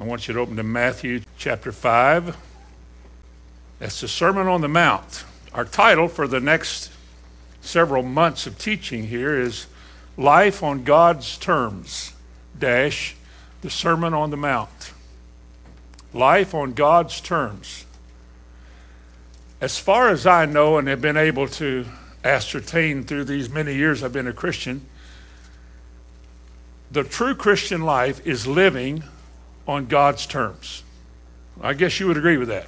I want you to open to Matthew chapter 5. That's the Sermon on the Mount. Our title for the next several months of teaching here is Life on God's Terms, dash, the Sermon on the Mount. Life on God's Terms. As far as I know and have been able to ascertain through these many years I've been a Christian, the true Christian life is living on God's terms. I guess you would agree with that.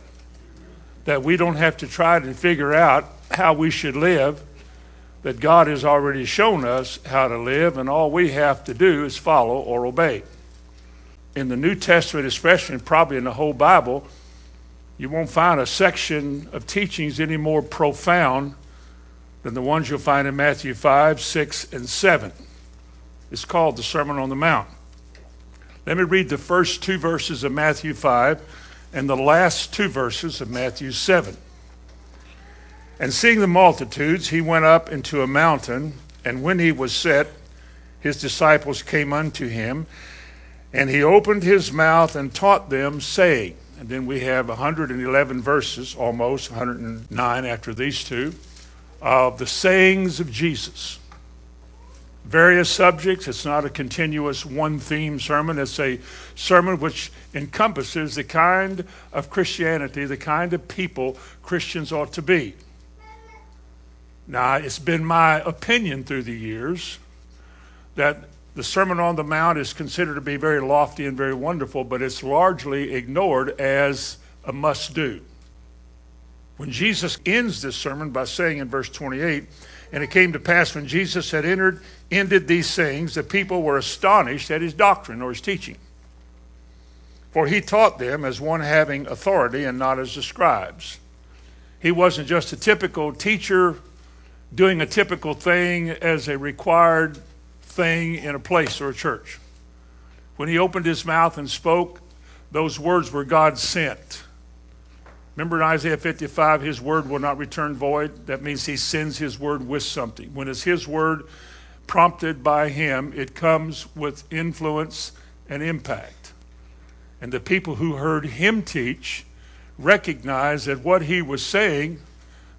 That we don't have to try to figure out how we should live, that God has already shown us how to live, and all we have to do is follow or obey. In the New Testament, especially, and probably in the whole Bible, you won't find a section of teachings any more profound than the ones you'll find in Matthew 5, 6, and 7. It's called the Sermon on the Mount. Let me read the first two verses of Matthew 5 and the last two verses of Matthew 7. And seeing the multitudes, he went up into a mountain, and when he was set, his disciples came unto him, and he opened his mouth and taught them, saying, and then we have 111 verses, almost 109 after these two, of the sayings of Jesus various subjects. It's not a continuous one theme sermon. It's a sermon which encompasses the kind of Christianity, the kind of people Christians ought to be. Now, it's been my opinion through the years that the Sermon on the Mount is considered to be very lofty and very wonderful, but it's largely ignored as a must do. When Jesus ends this sermon by saying in verse 28, and it came to pass when Jesus had entered, ended these things, the people were astonished at his doctrine or his teaching. For he taught them as one having authority and not as the scribes. He wasn't just a typical teacher doing a typical thing as a required thing in a place or a church. When he opened his mouth and spoke, those words were God sent. Remember in Isaiah 55, his word will not return void? That means he sends his word with something. When it's his word prompted by him, it comes with influence and impact. And the people who heard him teach recognized that what he was saying,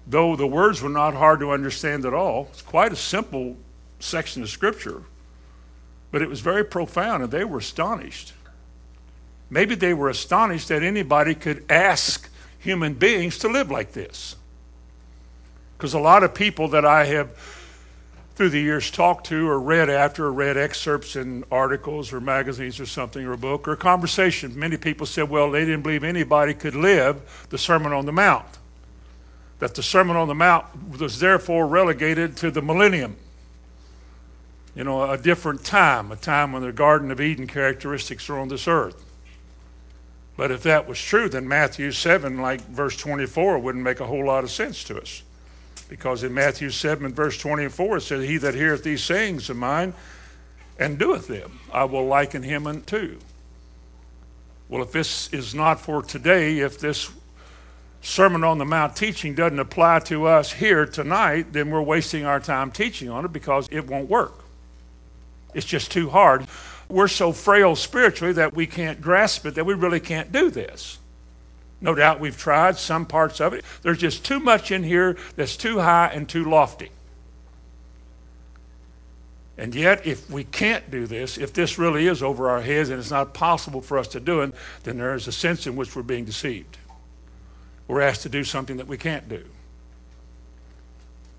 though the words were not hard to understand at all, it's quite a simple section of scripture, but it was very profound and they were astonished. Maybe they were astonished that anybody could ask human beings to live like this. Because a lot of people that I have through the years talked to or read after or read excerpts in articles or magazines or something or a book or a conversation, many people said, well, they didn't believe anybody could live the Sermon on the Mount. That the Sermon on the Mount was therefore relegated to the millennium. You know, a different time, a time when the Garden of Eden characteristics are on this earth. But if that was true, then Matthew 7, like verse 24, wouldn't make a whole lot of sense to us. Because in Matthew 7, verse 24, it says, He that heareth these sayings of mine and doeth them, I will liken him unto. Well, if this is not for today, if this Sermon on the Mount teaching doesn't apply to us here tonight, then we're wasting our time teaching on it because it won't work. It's just too hard we're so frail spiritually that we can't grasp it, that we really can't do this. No doubt we've tried some parts of it. There's just too much in here that's too high and too lofty. And yet, if we can't do this, if this really is over our heads and it's not possible for us to do it, then there is a sense in which we're being deceived. We're asked to do something that we can't do.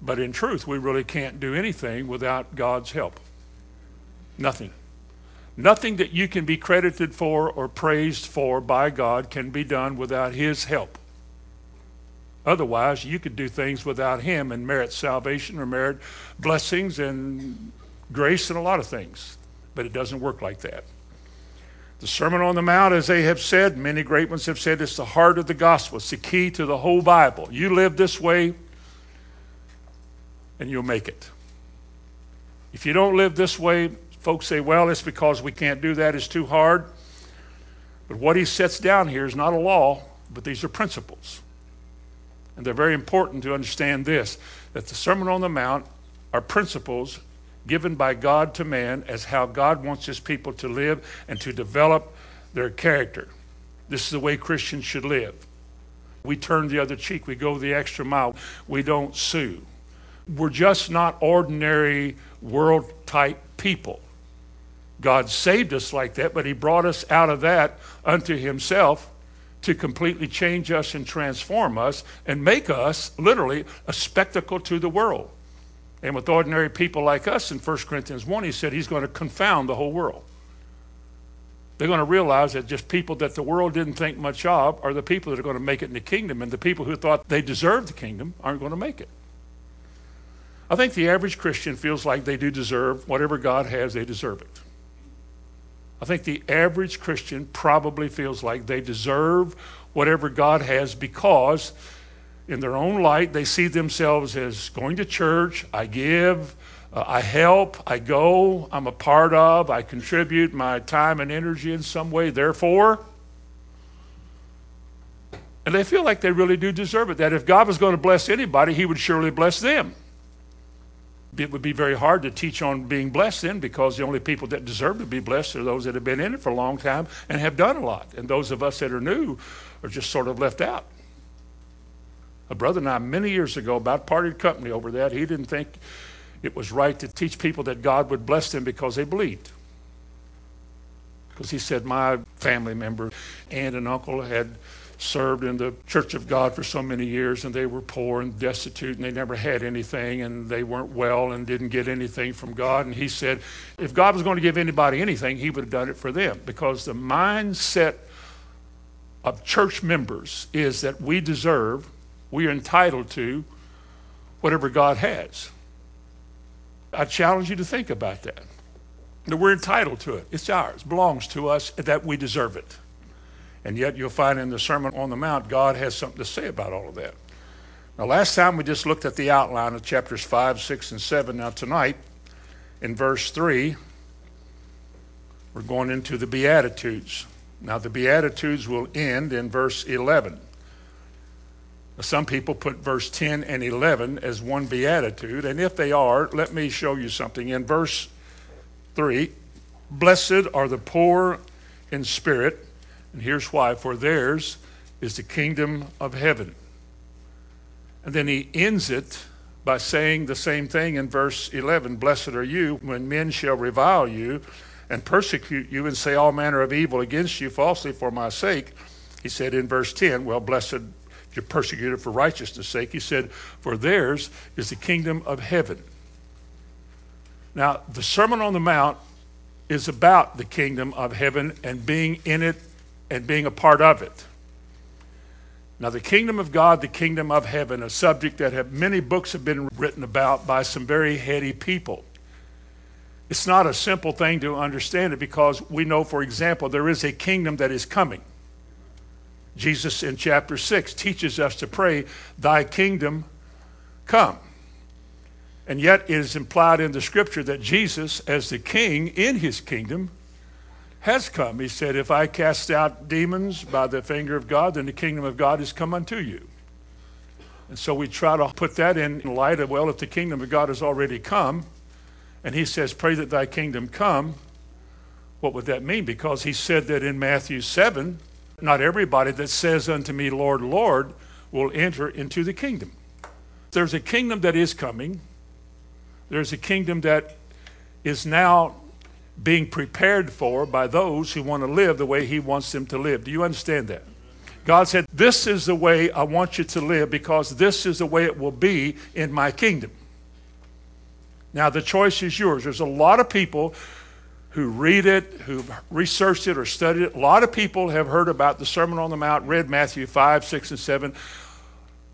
But in truth, we really can't do anything without God's help. Nothing. Nothing that you can be credited for or praised for by God can be done without His help. Otherwise, you could do things without Him and merit salvation or merit blessings and grace and a lot of things. But it doesn't work like that. The Sermon on the Mount, as they have said, many great ones have said, it's the heart of the gospel. It's the key to the whole Bible. You live this way, and you'll make it. If you don't live this way, Folks say, well, it's because we can't do that, it's too hard. But what he sets down here is not a law, but these are principles. And they're very important to understand this that the Sermon on the Mount are principles given by God to man as how God wants his people to live and to develop their character. This is the way Christians should live. We turn the other cheek. We go the extra mile. We don't sue. We're just not ordinary world type people. God saved us like that, but He brought us out of that unto Himself to completely change us and transform us and make us literally a spectacle to the world. And with ordinary people like us in 1 Corinthians 1, He said He's going to confound the whole world. They're going to realize that just people that the world didn't think much of are the people that are going to make it in the kingdom, and the people who thought they deserved the kingdom aren't going to make it. I think the average Christian feels like they do deserve whatever God has, they deserve it. I think the average Christian probably feels like they deserve whatever God has because, in their own light, they see themselves as going to church, I give, uh, I help, I go, I'm a part of, I contribute my time and energy in some way, therefore. And they feel like they really do deserve it. That if God was going to bless anybody, He would surely bless them it would be very hard to teach on being blessed then because the only people that deserve to be blessed are those that have been in it for a long time and have done a lot. And those of us that are new are just sort of left out. A brother and I, many years ago, about parted company over that. He didn't think it was right to teach people that God would bless them because they believed. Because he said, My family member, aunt and uncle had served in the Church of God for so many years, and they were poor and destitute, and they never had anything, and they weren't well and didn't get anything from God. And he said, if God was going to give anybody anything, he would have done it for them, because the mindset of church members is that we deserve, we are entitled to whatever God has. I challenge you to think about that. That we're entitled to it. It's ours, belongs to us, that we deserve it. And yet you'll find in the Sermon on the Mount, God has something to say about all of that. Now, last time we just looked at the outline of chapters 5, 6, and 7. Now, tonight, in verse 3, we're going into the Beatitudes. Now, the Beatitudes will end in verse 11. Some people put verse 10 and 11 as one beatitude, and if they are, let me show you something. In verse 3, blessed are the poor in spirit, and here's why for theirs is the kingdom of heaven. And then he ends it by saying the same thing in verse 11 Blessed are you when men shall revile you and persecute you and say all manner of evil against you falsely for my sake. He said in verse 10, Well, blessed you're persecuted for righteousness' sake. He said, For theirs is the kingdom of heaven. Now, the Sermon on the Mount is about the kingdom of heaven and being in it and being a part of it. Now, the kingdom of God, the kingdom of heaven, a subject that have, many books have been written about by some very heady people. It's not a simple thing to understand it because we know, for example, there is a kingdom that is coming. Jesus in chapter 6 teaches us to pray, Thy kingdom come. And yet it is implied in the scripture that Jesus, as the king in his kingdom, has come. He said, If I cast out demons by the finger of God, then the kingdom of God has come unto you. And so we try to put that in light of, well, if the kingdom of God has already come, and he says, Pray that thy kingdom come, what would that mean? Because he said that in Matthew 7, not everybody that says unto me, Lord, Lord, will enter into the kingdom. There's a kingdom that is coming. There's a kingdom that is now being prepared for by those who want to live the way He wants them to live. Do you understand that? God said, This is the way I want you to live because this is the way it will be in my kingdom. Now, the choice is yours. There's a lot of people who read it, who've researched it or studied it. A lot of people have heard about the Sermon on the Mount, read Matthew 5, 6, and 7.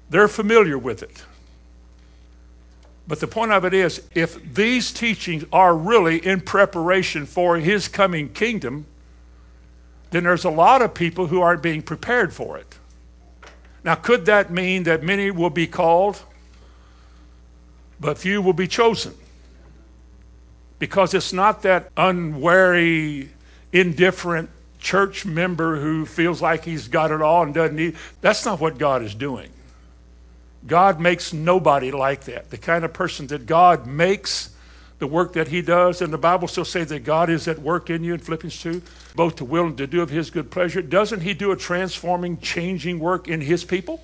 They're familiar with it. But the point of it is, if these teachings are really in preparation for his coming kingdom, then there's a lot of people who aren't being prepared for it. Now, could that mean that many will be called, but few will be chosen? Because it's not that unwary, indifferent church member who feels like he's got it all and doesn't need. That's not what God is doing. God makes nobody like that. The kind of person that God makes the work that he does, and the Bible still says that God is at work in you in Philippians 2, both to will and to do of his good pleasure. Doesn't he do a transforming, changing work in his people?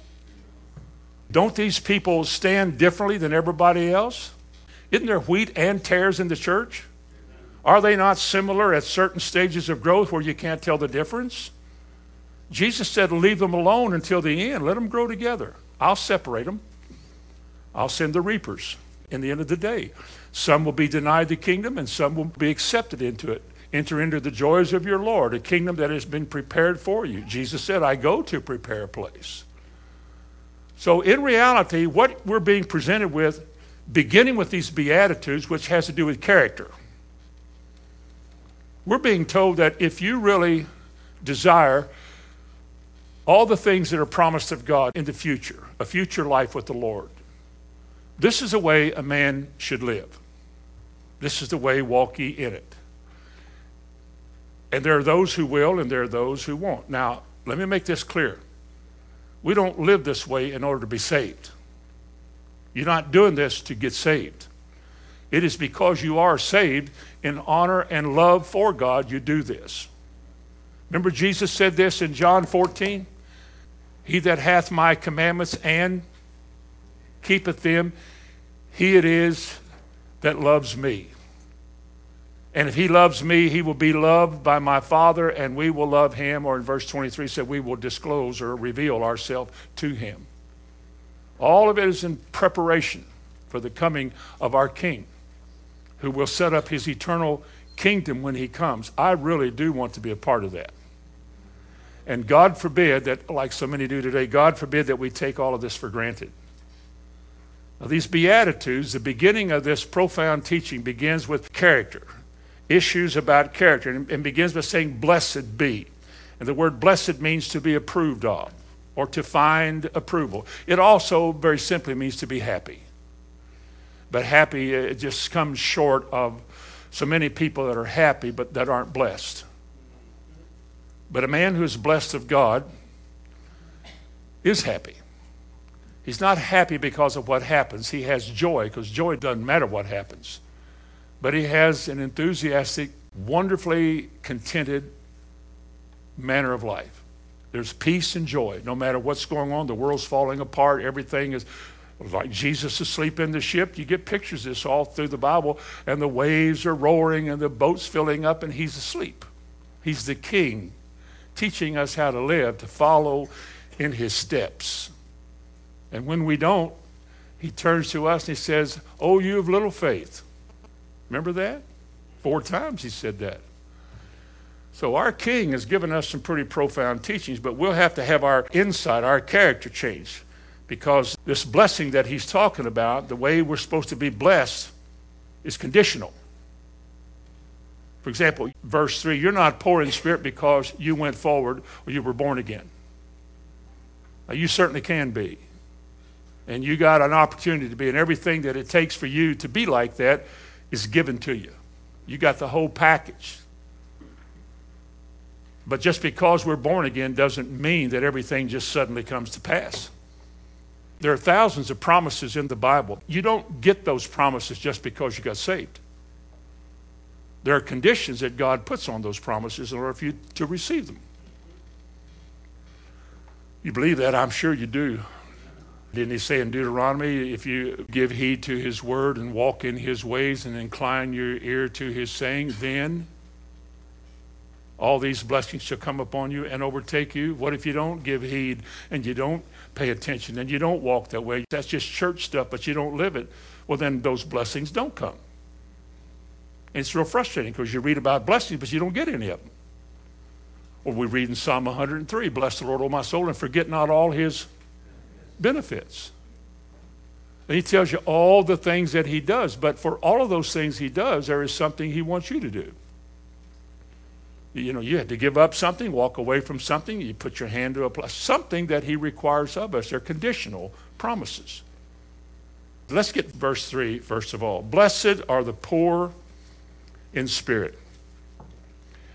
Don't these people stand differently than everybody else? Isn't there wheat and tares in the church? Are they not similar at certain stages of growth where you can't tell the difference? Jesus said, Leave them alone until the end. Let them grow together. I'll separate them. I'll send the reapers in the end of the day. Some will be denied the kingdom, and some will be accepted into it. Enter into the joys of your Lord, a kingdom that has been prepared for you. Jesus said, I go to prepare a place. So, in reality, what we're being presented with, beginning with these Beatitudes, which has to do with character, we're being told that if you really desire all the things that are promised of God in the future, a future life with the Lord, this is the way a man should live. This is the way, walk ye in it. And there are those who will, and there are those who won't. Now, let me make this clear. We don't live this way in order to be saved. You're not doing this to get saved. It is because you are saved in honor and love for God you do this. Remember, Jesus said this in John 14? He that hath my commandments and keepeth them, he it is that loves me. And if he loves me, he will be loved by my Father, and we will love him. Or in verse 23 said, we will disclose or reveal ourselves to him. All of it is in preparation for the coming of our King, who will set up his eternal kingdom when he comes. I really do want to be a part of that. And God forbid that, like so many do today, God forbid that we take all of this for granted. Now, these Beatitudes, the beginning of this profound teaching begins with character, issues about character, and, and begins by saying, Blessed be. And the word blessed means to be approved of or to find approval. It also, very simply, means to be happy. But happy, it just comes short of so many people that are happy but that aren't blessed. But a man who is blessed of God is happy. He's not happy because of what happens. He has joy because joy doesn't matter what happens. But he has an enthusiastic, wonderfully contented manner of life. There's peace and joy no matter what's going on. The world's falling apart. Everything is like Jesus asleep in the ship. You get pictures of this all through the Bible, and the waves are roaring and the boat's filling up, and he's asleep. He's the king, teaching us how to live, to follow in his steps. And when we don't, he turns to us and he says, Oh, you have little faith. Remember that? Four times he said that. So our king has given us some pretty profound teachings, but we'll have to have our insight, our character changed. Because this blessing that he's talking about, the way we're supposed to be blessed, is conditional. For example, verse 3 you're not poor in spirit because you went forward or you were born again. Now, you certainly can be and you got an opportunity to be, and everything that it takes for you to be like that is given to you. You got the whole package. But just because we're born again doesn't mean that everything just suddenly comes to pass. There are thousands of promises in the Bible. You don't get those promises just because you got saved. There are conditions that God puts on those promises in order for you to receive them. You believe that? I'm sure you do. Didn't he say in Deuteronomy, if you give heed to his word and walk in his ways and incline your ear to his saying, then all these blessings shall come upon you and overtake you? What if you don't give heed and you don't pay attention and you don't walk that way? That's just church stuff, but you don't live it. Well, then those blessings don't come. And it's real frustrating because you read about blessings, but you don't get any of them. Or we read in Psalm 103, Bless the Lord, O my soul, and forget not all his benefits. And he tells you all the things that he does, but for all of those things he does, there is something he wants you to do. You know, you have to give up something, walk away from something, you put your hand to a place, something that he requires of us. They're conditional promises. Let's get verse 3 first of all. Blessed are the poor in spirit.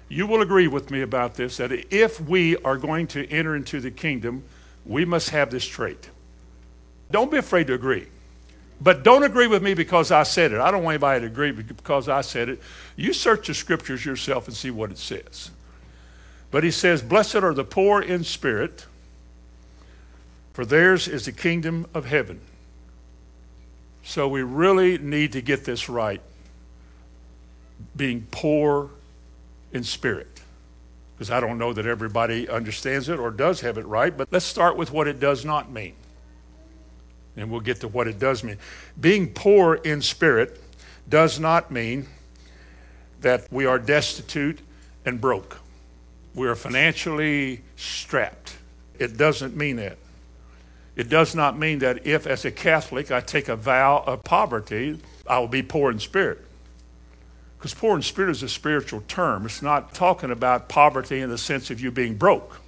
You will agree with me about this that if we are going to enter into the kingdom, we must have this trait. Don't be afraid to agree. But don't agree with me because I said it. I don't want anybody to agree because I said it. You search the scriptures yourself and see what it says. But he says, Blessed are the poor in spirit, for theirs is the kingdom of heaven. So we really need to get this right being poor in spirit. Because I don't know that everybody understands it or does have it right, but let's start with what it does not mean. And we'll get to what it does mean. Being poor in spirit does not mean that we are destitute and broke. We are financially strapped. It doesn't mean that. It does not mean that if, as a Catholic, I take a vow of poverty, I will be poor in spirit. Because poor in spirit is a spiritual term. It's not talking about poverty in the sense of you being broke.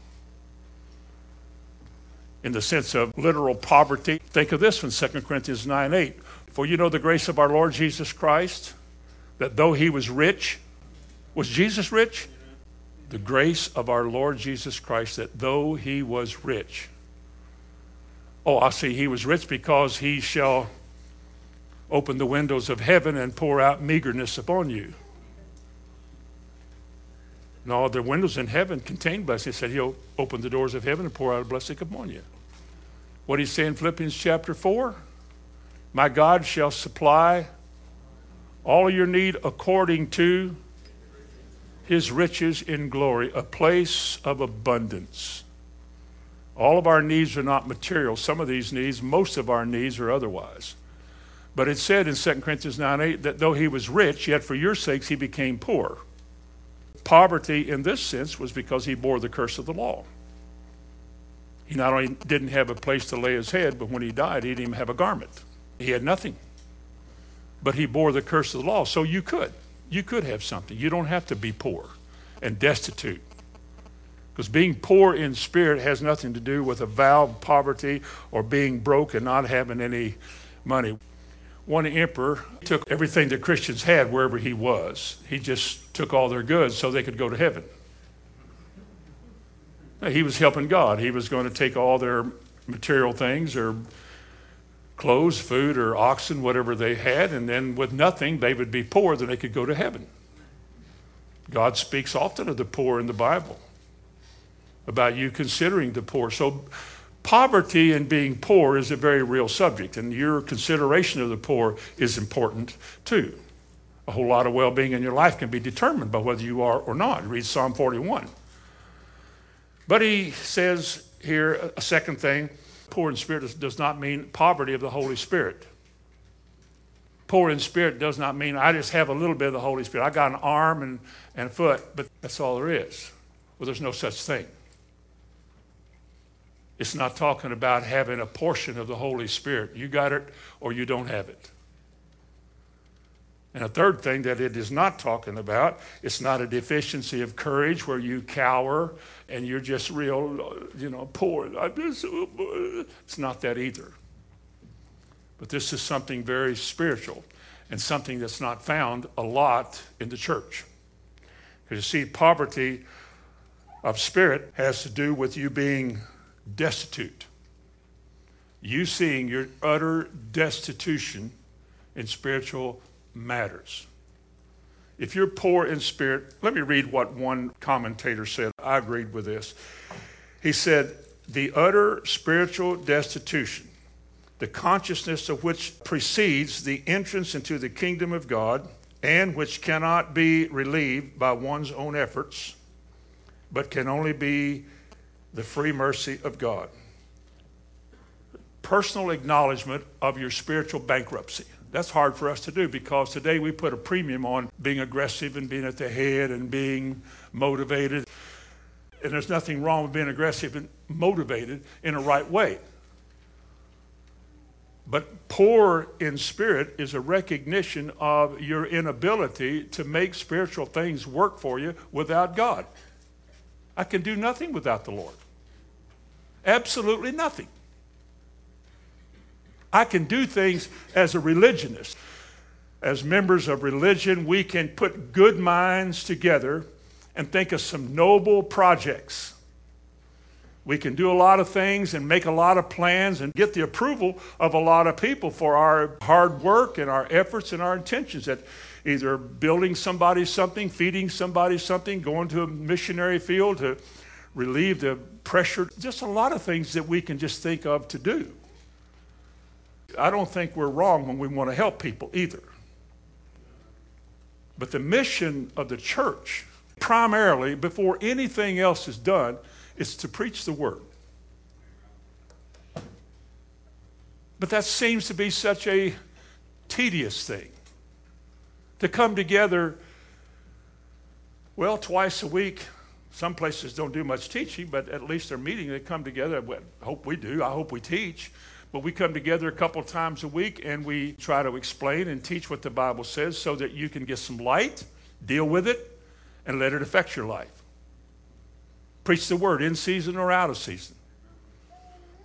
In the sense of literal poverty, think of this one, 2 Corinthians 9 8. For you know the grace of our Lord Jesus Christ, that though he was rich, was Jesus rich? The grace of our Lord Jesus Christ, that though he was rich, Oh, I see he was rich because he shall open the windows of heaven and pour out meagerness upon you. No, the windows in heaven contain blessing. He said he'll open the doors of heaven and pour out a blessing upon you. What he say in Philippians chapter 4? My God shall supply all your need according to his riches in glory, a place of abundance. All of our needs are not material. Some of these needs, most of our needs are otherwise. But it said in 2 Corinthians 9 8 that though he was rich, yet for your sakes he became poor. Poverty in this sense was because he bore the curse of the law. He not only didn't have a place to lay his head, but when he died, he didn't even have a garment. He had nothing. But he bore the curse of the law. So you could. You could have something. You don't have to be poor and destitute. Because being poor in spirit has nothing to do with a vow of poverty or being broke and not having any money. One emperor took everything that Christians had wherever he was. He just took all their goods so they could go to heaven. He was helping God. He was going to take all their material things or clothes, food, or oxen, whatever they had, and then with nothing, they would be poor, then they could go to heaven. God speaks often of the poor in the Bible about you considering the poor. So, poverty and being poor is a very real subject, and your consideration of the poor is important too. A whole lot of well being in your life can be determined by whether you are or not. Read Psalm 41. But he says here a second thing poor in spirit does not mean poverty of the Holy Spirit. Poor in spirit does not mean I just have a little bit of the Holy Spirit. I got an arm and, and foot, but that's all there is. Well, there's no such thing. It's not talking about having a portion of the Holy Spirit. You got it or you don't have it. And a third thing that it is not talking about, it's not a deficiency of courage where you cower and you're just real, you know, poor. It's not that either. But this is something very spiritual and something that's not found a lot in the church. Because you see, poverty of spirit has to do with you being destitute. You seeing your utter destitution in spiritual matters. If you're poor in spirit, let me read what one commentator said. I agreed with this. He said, The utter spiritual destitution, the consciousness of which precedes the entrance into the kingdom of God, and which cannot be relieved by one's own efforts, but can only be the free mercy of God. Personal acknowledgement of your spiritual bankruptcy. That's hard for us to do because today we put a premium on being aggressive and being at the head and being motivated. And there's nothing wrong with being aggressive and motivated in a right way. But poor in spirit is a recognition of your inability to make spiritual things work for you without God. I can do nothing without the Lord. Absolutely nothing. I can do things as a religionist. As members of religion, we can put good minds together and think of some noble projects. We can do a lot of things and make a lot of plans and get the approval of a lot of people for our hard work and our efforts and our intentions at either building somebody something, feeding somebody something, going to a missionary field to relieve the pressure. Just a lot of things that we can just think of to do. I don't think we're wrong when we want to help people either. But the mission of the church, primarily, before anything else is done, is to preach the word. But that seems to be such a tedious thing. To come together, well, twice a week. Some places don't do much teaching, but at least they're meeting. They come together. I hope we do. I hope we teach. But we come together a couple times a week and we try to explain and teach what the Bible says so that you can get some light, deal with it, and let it affect your life. Preach the word in season or out of season.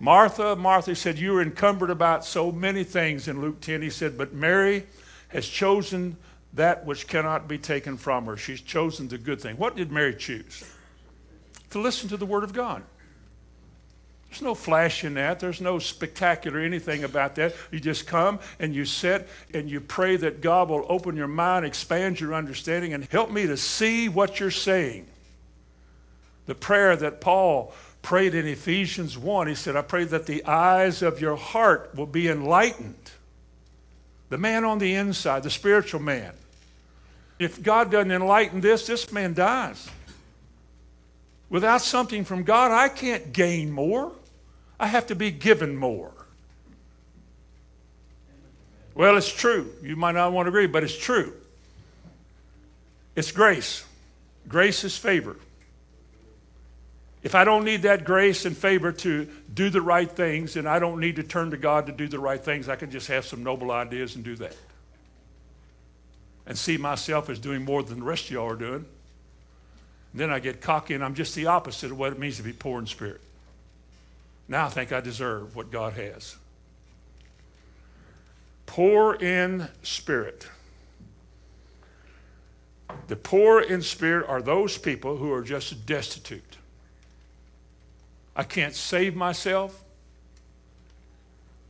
Martha, Martha said, You are encumbered about so many things in Luke 10. He said, But Mary has chosen that which cannot be taken from her. She's chosen the good thing. What did Mary choose? To listen to the word of God. There's no flash in that. There's no spectacular anything about that. You just come and you sit and you pray that God will open your mind, expand your understanding, and help me to see what you're saying. The prayer that Paul prayed in Ephesians 1, he said, I pray that the eyes of your heart will be enlightened. The man on the inside, the spiritual man. If God doesn't enlighten this, this man dies. Without something from God, I can't gain more. I have to be given more. Well, it's true. You might not want to agree, but it's true. It's grace. Grace is favor. If I don't need that grace and favor to do the right things, and I don't need to turn to God to do the right things, I can just have some noble ideas and do that. And see myself as doing more than the rest of y'all are doing. And then I get cocky and I'm just the opposite of what it means to be poor in spirit. Now I think I deserve what God has. Poor in spirit. The poor in spirit are those people who are just destitute. I can't save myself.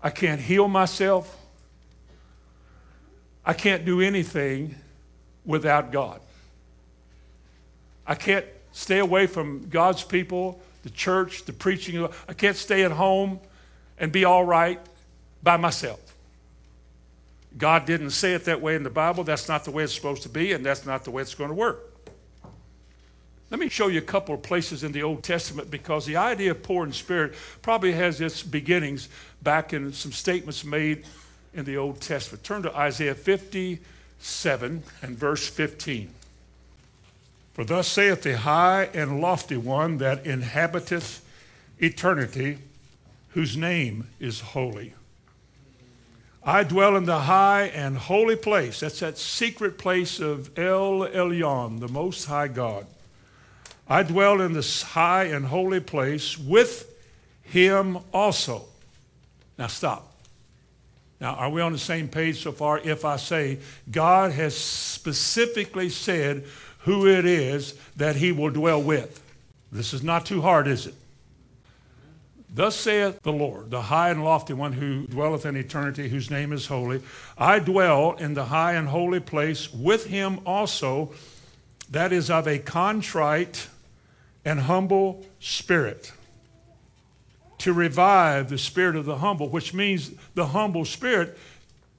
I can't heal myself. I can't do anything without God. I can't stay away from God's people, the church, the preaching. I can't stay at home and be all right by myself. God didn't say it that way in the Bible. That's not the way it's supposed to be, and that's not the way it's going to work. Let me show you a couple of places in the Old Testament because the idea of poor in spirit probably has its beginnings back in some statements made in the Old Testament. Turn to Isaiah 57 and verse 15. For thus saith the high and lofty one that inhabiteth eternity, whose name is holy. I dwell in the high and holy place. That's that secret place of El Elyon, the Most High God. I dwell in this high and holy place with him also. Now stop. Now, are we on the same page so far? If I say God has specifically said who it is that he will dwell with. This is not too hard, is it? Thus saith the Lord, the high and lofty one who dwelleth in eternity, whose name is holy. I dwell in the high and holy place with him also, that is of a contrite and humble spirit, to revive the spirit of the humble, which means the humble spirit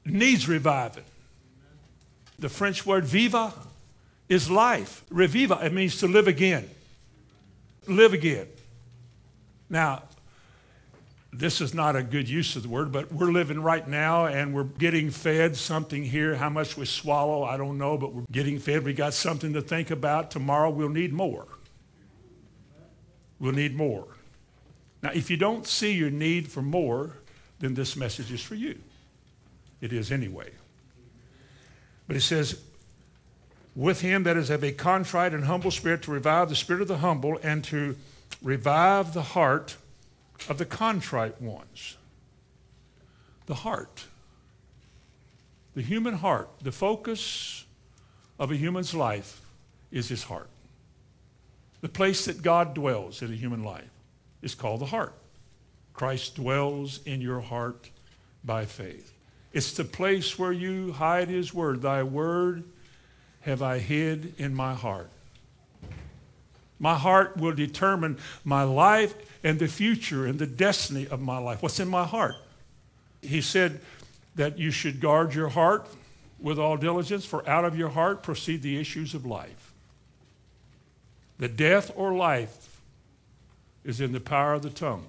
needs reviving. The French word viva is life. Reviva, it means to live again. Live again. Now, this is not a good use of the word, but we're living right now and we're getting fed something here. How much we swallow, I don't know, but we're getting fed. We got something to think about. Tomorrow we'll need more. We'll need more. Now, if you don't see your need for more, then this message is for you. It is anyway. But it says, with him that is of a contrite and humble spirit to revive the spirit of the humble and to revive the heart of the contrite ones. The heart. The human heart, the focus of a human's life is his heart the place that God dwells in a human life. is called the heart. Christ dwells in your heart by faith. It's the place where you hide his word. Thy word have I hid in my heart. My heart will determine my life and the future and the destiny of my life. What's in my heart? He said that you should guard your heart with all diligence, for out of your heart proceed the issues of life. The death or life is in the power of the tongue.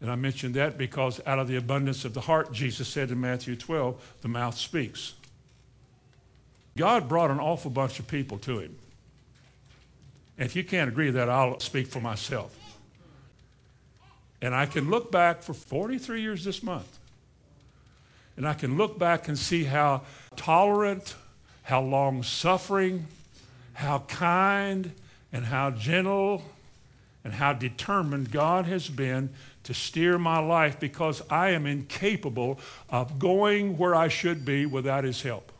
And I mention that because out of the abundance of the heart, Jesus said in Matthew 12, the mouth speaks. God brought an awful bunch of people to him. And if you can't agree with that, I'll speak for myself. And I can look back for 43 years this month. And I can look back and see how tolerant, how long suffering, how kind, and how gentle, and how determined God has been to steer my life because I am incapable of going where I should be without his help.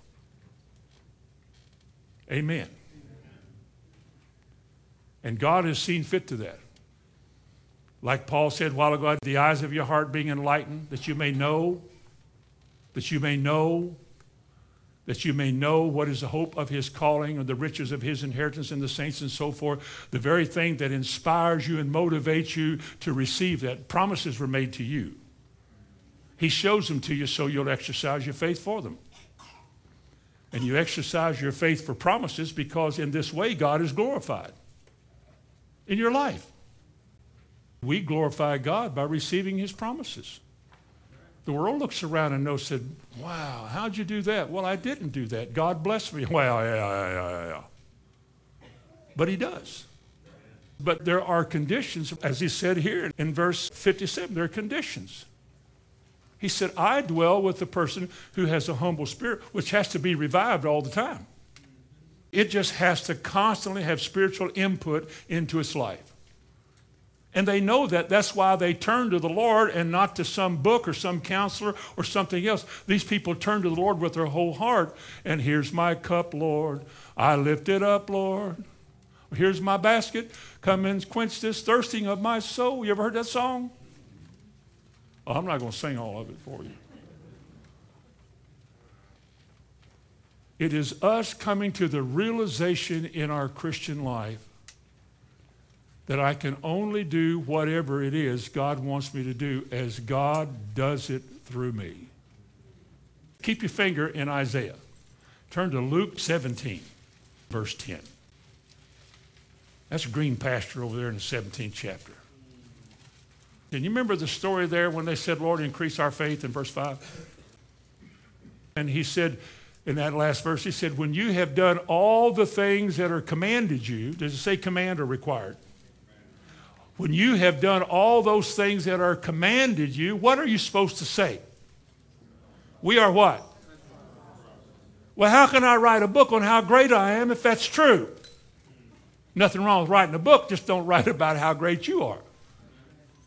Amen. And God has seen fit to that. Like Paul said while ago, the eyes of your heart being enlightened, that you may know, that you may know that you may know what is the hope of his calling and the riches of his inheritance in the saints and so forth. The very thing that inspires you and motivates you to receive that. Promises were made to you. He shows them to you so you'll exercise your faith for them. And you exercise your faith for promises because in this way God is glorified in your life. We glorify God by receiving his promises. The world looks around and knows, said, wow, how'd you do that? Well, I didn't do that. God bless me. Well, yeah, yeah, yeah, yeah. But he does. But there are conditions, as he said here in verse 57, there are conditions. He said, I dwell with the person who has a humble spirit, which has to be revived all the time. It just has to constantly have spiritual input into its life. And they know that. That's why they turn to the Lord and not to some book or some counselor or something else. These people turn to the Lord with their whole heart. And here's my cup, Lord. I lift it up, Lord. Here's my basket. Come and quench this thirsting of my soul. You ever heard that song? Oh, I'm not going to sing all of it for you. It is us coming to the realization in our Christian life that I can only do whatever it is God wants me to do as God does it through me. Keep your finger in Isaiah. Turn to Luke 17, verse 10. That's a green pasture over there in the 17th chapter. And you remember the story there when they said, Lord, increase our faith in verse 5? And he said, in that last verse, he said, When you have done all the things that are commanded you, does it say command or required? When you have done all those things that are commanded you, what are you supposed to say? We are what? Well, how can I write a book on how great I am if that's true? Nothing wrong with writing a book, just don't write about how great you are.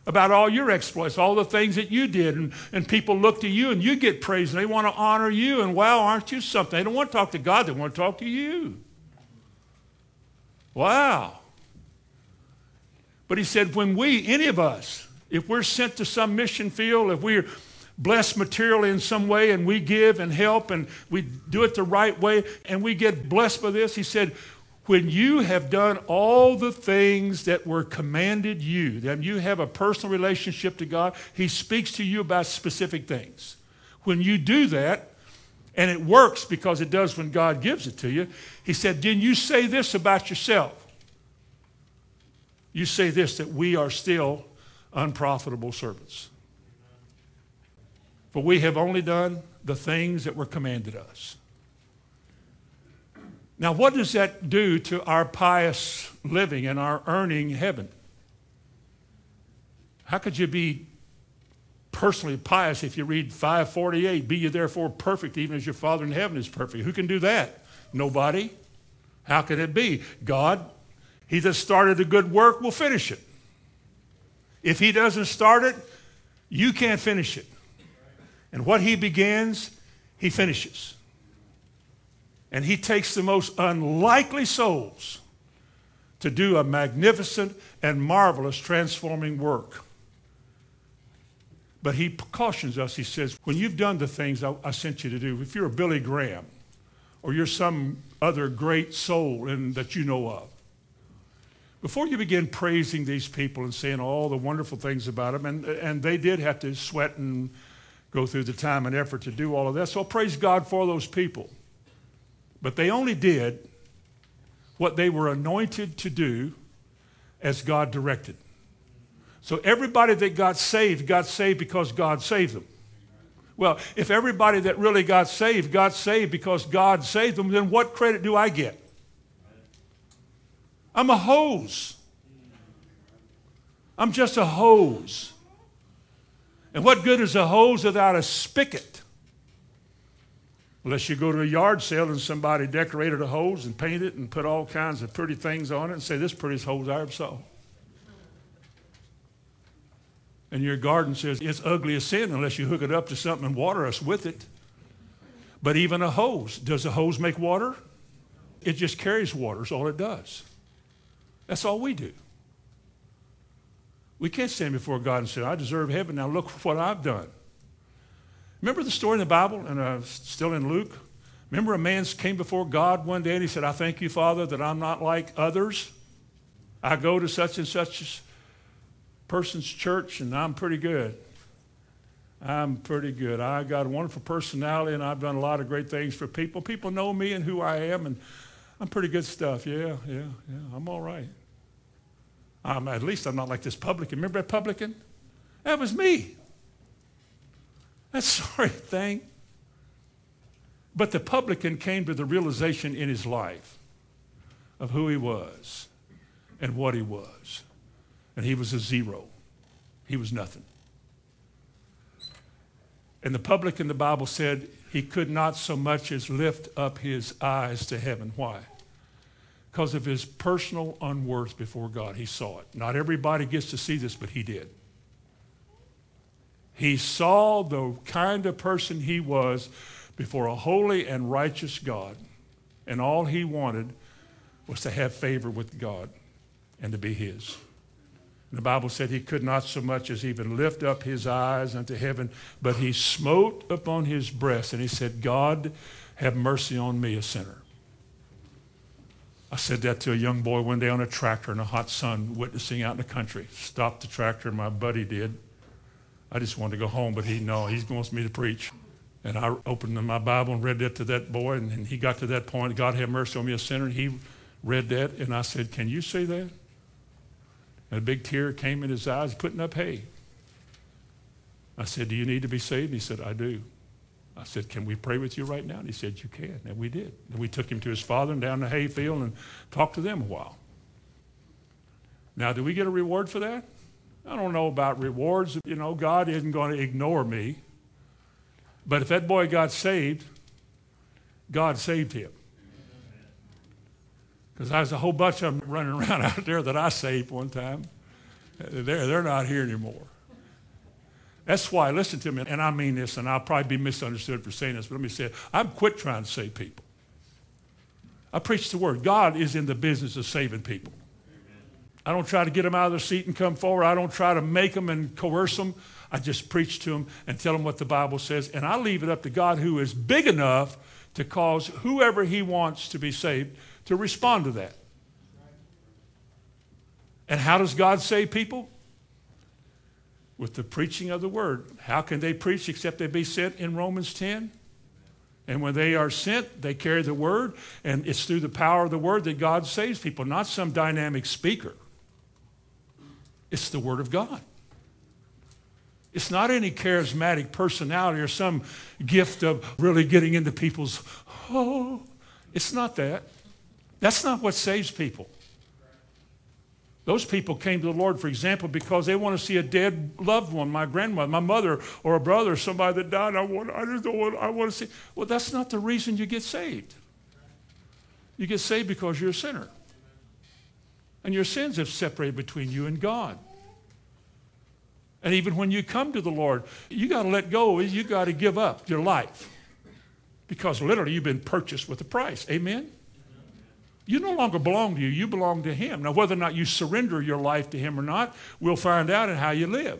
About all your exploits, all the things that you did, and, and people look to you and you get praise and they want to honor you, and wow, aren't you something? They don't want to talk to God, they want to talk to you. Wow. But he said, when we, any of us, if we're sent to some mission field, if we're blessed materially in some way and we give and help and we do it the right way and we get blessed by this, he said, when you have done all the things that were commanded you, then you have a personal relationship to God, he speaks to you about specific things. When you do that, and it works because it does when God gives it to you, he said, then you say this about yourself you say this that we are still unprofitable servants. For we have only done the things that were commanded us. Now, what does that do to our pious living and our earning heaven? How could you be personally pious if you read 548? Be you therefore perfect, even as your Father in heaven is perfect. Who can do that? Nobody. How can it be? God he that started a good work will finish it. If he doesn't start it, you can't finish it. And what he begins, he finishes. And he takes the most unlikely souls, to do a magnificent and marvelous transforming work. But he cautions us. He says, when you've done the things I, I sent you to do, if you're a Billy Graham or you're some other great soul in, that you know of, before you begin praising these people and saying all the wonderful things about them, and, and they did have to sweat and go through the time and effort to do all of that, so praise God for those people. But they only did what they were anointed to do as God directed. So everybody that got saved got saved because God saved them. Well, if everybody that really got saved got saved because God saved them, then what credit do I get? I'm a hose. I'm just a hose. And what good is a hose without a spigot? Unless you go to a yard sale and somebody decorated a hose and painted it and put all kinds of pretty things on it and say, This prettiest hose I ever saw. And your garden says, It's ugly as sin unless you hook it up to something and water us with it. But even a hose, does a hose make water? It just carries water, is all it does. That's all we do. We can't stand before God and say, I deserve heaven. Now look what I've done. Remember the story in the Bible, and uh, still in Luke? Remember a man came before God one day and he said, I thank you, Father, that I'm not like others. I go to such and such person's church and I'm pretty good. I'm pretty good. I got a wonderful personality and I've done a lot of great things for people. People know me and who I am and I'm pretty good stuff. Yeah, yeah, yeah. I'm all right. Um, at least I'm not like this publican. Remember that publican? That was me. That sorry thing. But the publican came to the realization in his life of who he was and what he was. And he was a zero. He was nothing. And the publican, the Bible said, he could not so much as lift up his eyes to heaven. Why? Because of his personal unworth before God. He saw it. Not everybody gets to see this, but he did. He saw the kind of person he was before a holy and righteous God. And all he wanted was to have favor with God and to be his. And the Bible said he could not so much as even lift up his eyes unto heaven, but he smote upon his breast and he said, God, have mercy on me, a sinner. I said that to a young boy one day on a tractor in a hot sun, witnessing out in the country. Stopped the tractor, my buddy did. I just wanted to go home, but he, no, he wants me to preach. And I opened my Bible and read that to that boy, and, and he got to that point, God have mercy on me, a sinner. And he read that, and I said, Can you say that? And a big tear came in his eyes, putting up hay. I said, Do you need to be saved? And he said, I do. I said, Can we pray with you right now? And he said, You can. And we did. And we took him to his father and down the hayfield and talked to them a while. Now, do we get a reward for that? I don't know about rewards. You know, God isn't going to ignore me. But if that boy got saved, God saved him. Because there's a whole bunch of them running around out there that I saved one time. They're, they're not here anymore. That's why, listen to me, and I mean this, and I'll probably be misunderstood for saying this, but let me say it. I've quit trying to save people. I preach the word. God is in the business of saving people. I don't try to get them out of their seat and come forward. I don't try to make them and coerce them. I just preach to them and tell them what the Bible says. And I leave it up to God, who is big enough to cause whoever He wants to be saved to respond to that. And how does God save people? With the preaching of the word. How can they preach except they be sent in Romans 10? And when they are sent, they carry the word, and it's through the power of the word that God saves people, not some dynamic speaker. It's the Word of God. It's not any charismatic personality or some gift of really getting into people's, oh, it's not that. That's not what saves people. Those people came to the Lord, for example, because they want to see a dead loved one, my grandmother, my mother, or a brother, somebody that died. I want, I just don't want, I want to see. Well, that's not the reason you get saved. You get saved because you're a sinner. And your sins have separated between you and God. And even when you come to the Lord, you got to let go. You got to give up your life. Because literally you've been purchased with a price. Amen? You no longer belong to you, you belong to Him. Now, whether or not you surrender your life to Him or not, we'll find out in how you live.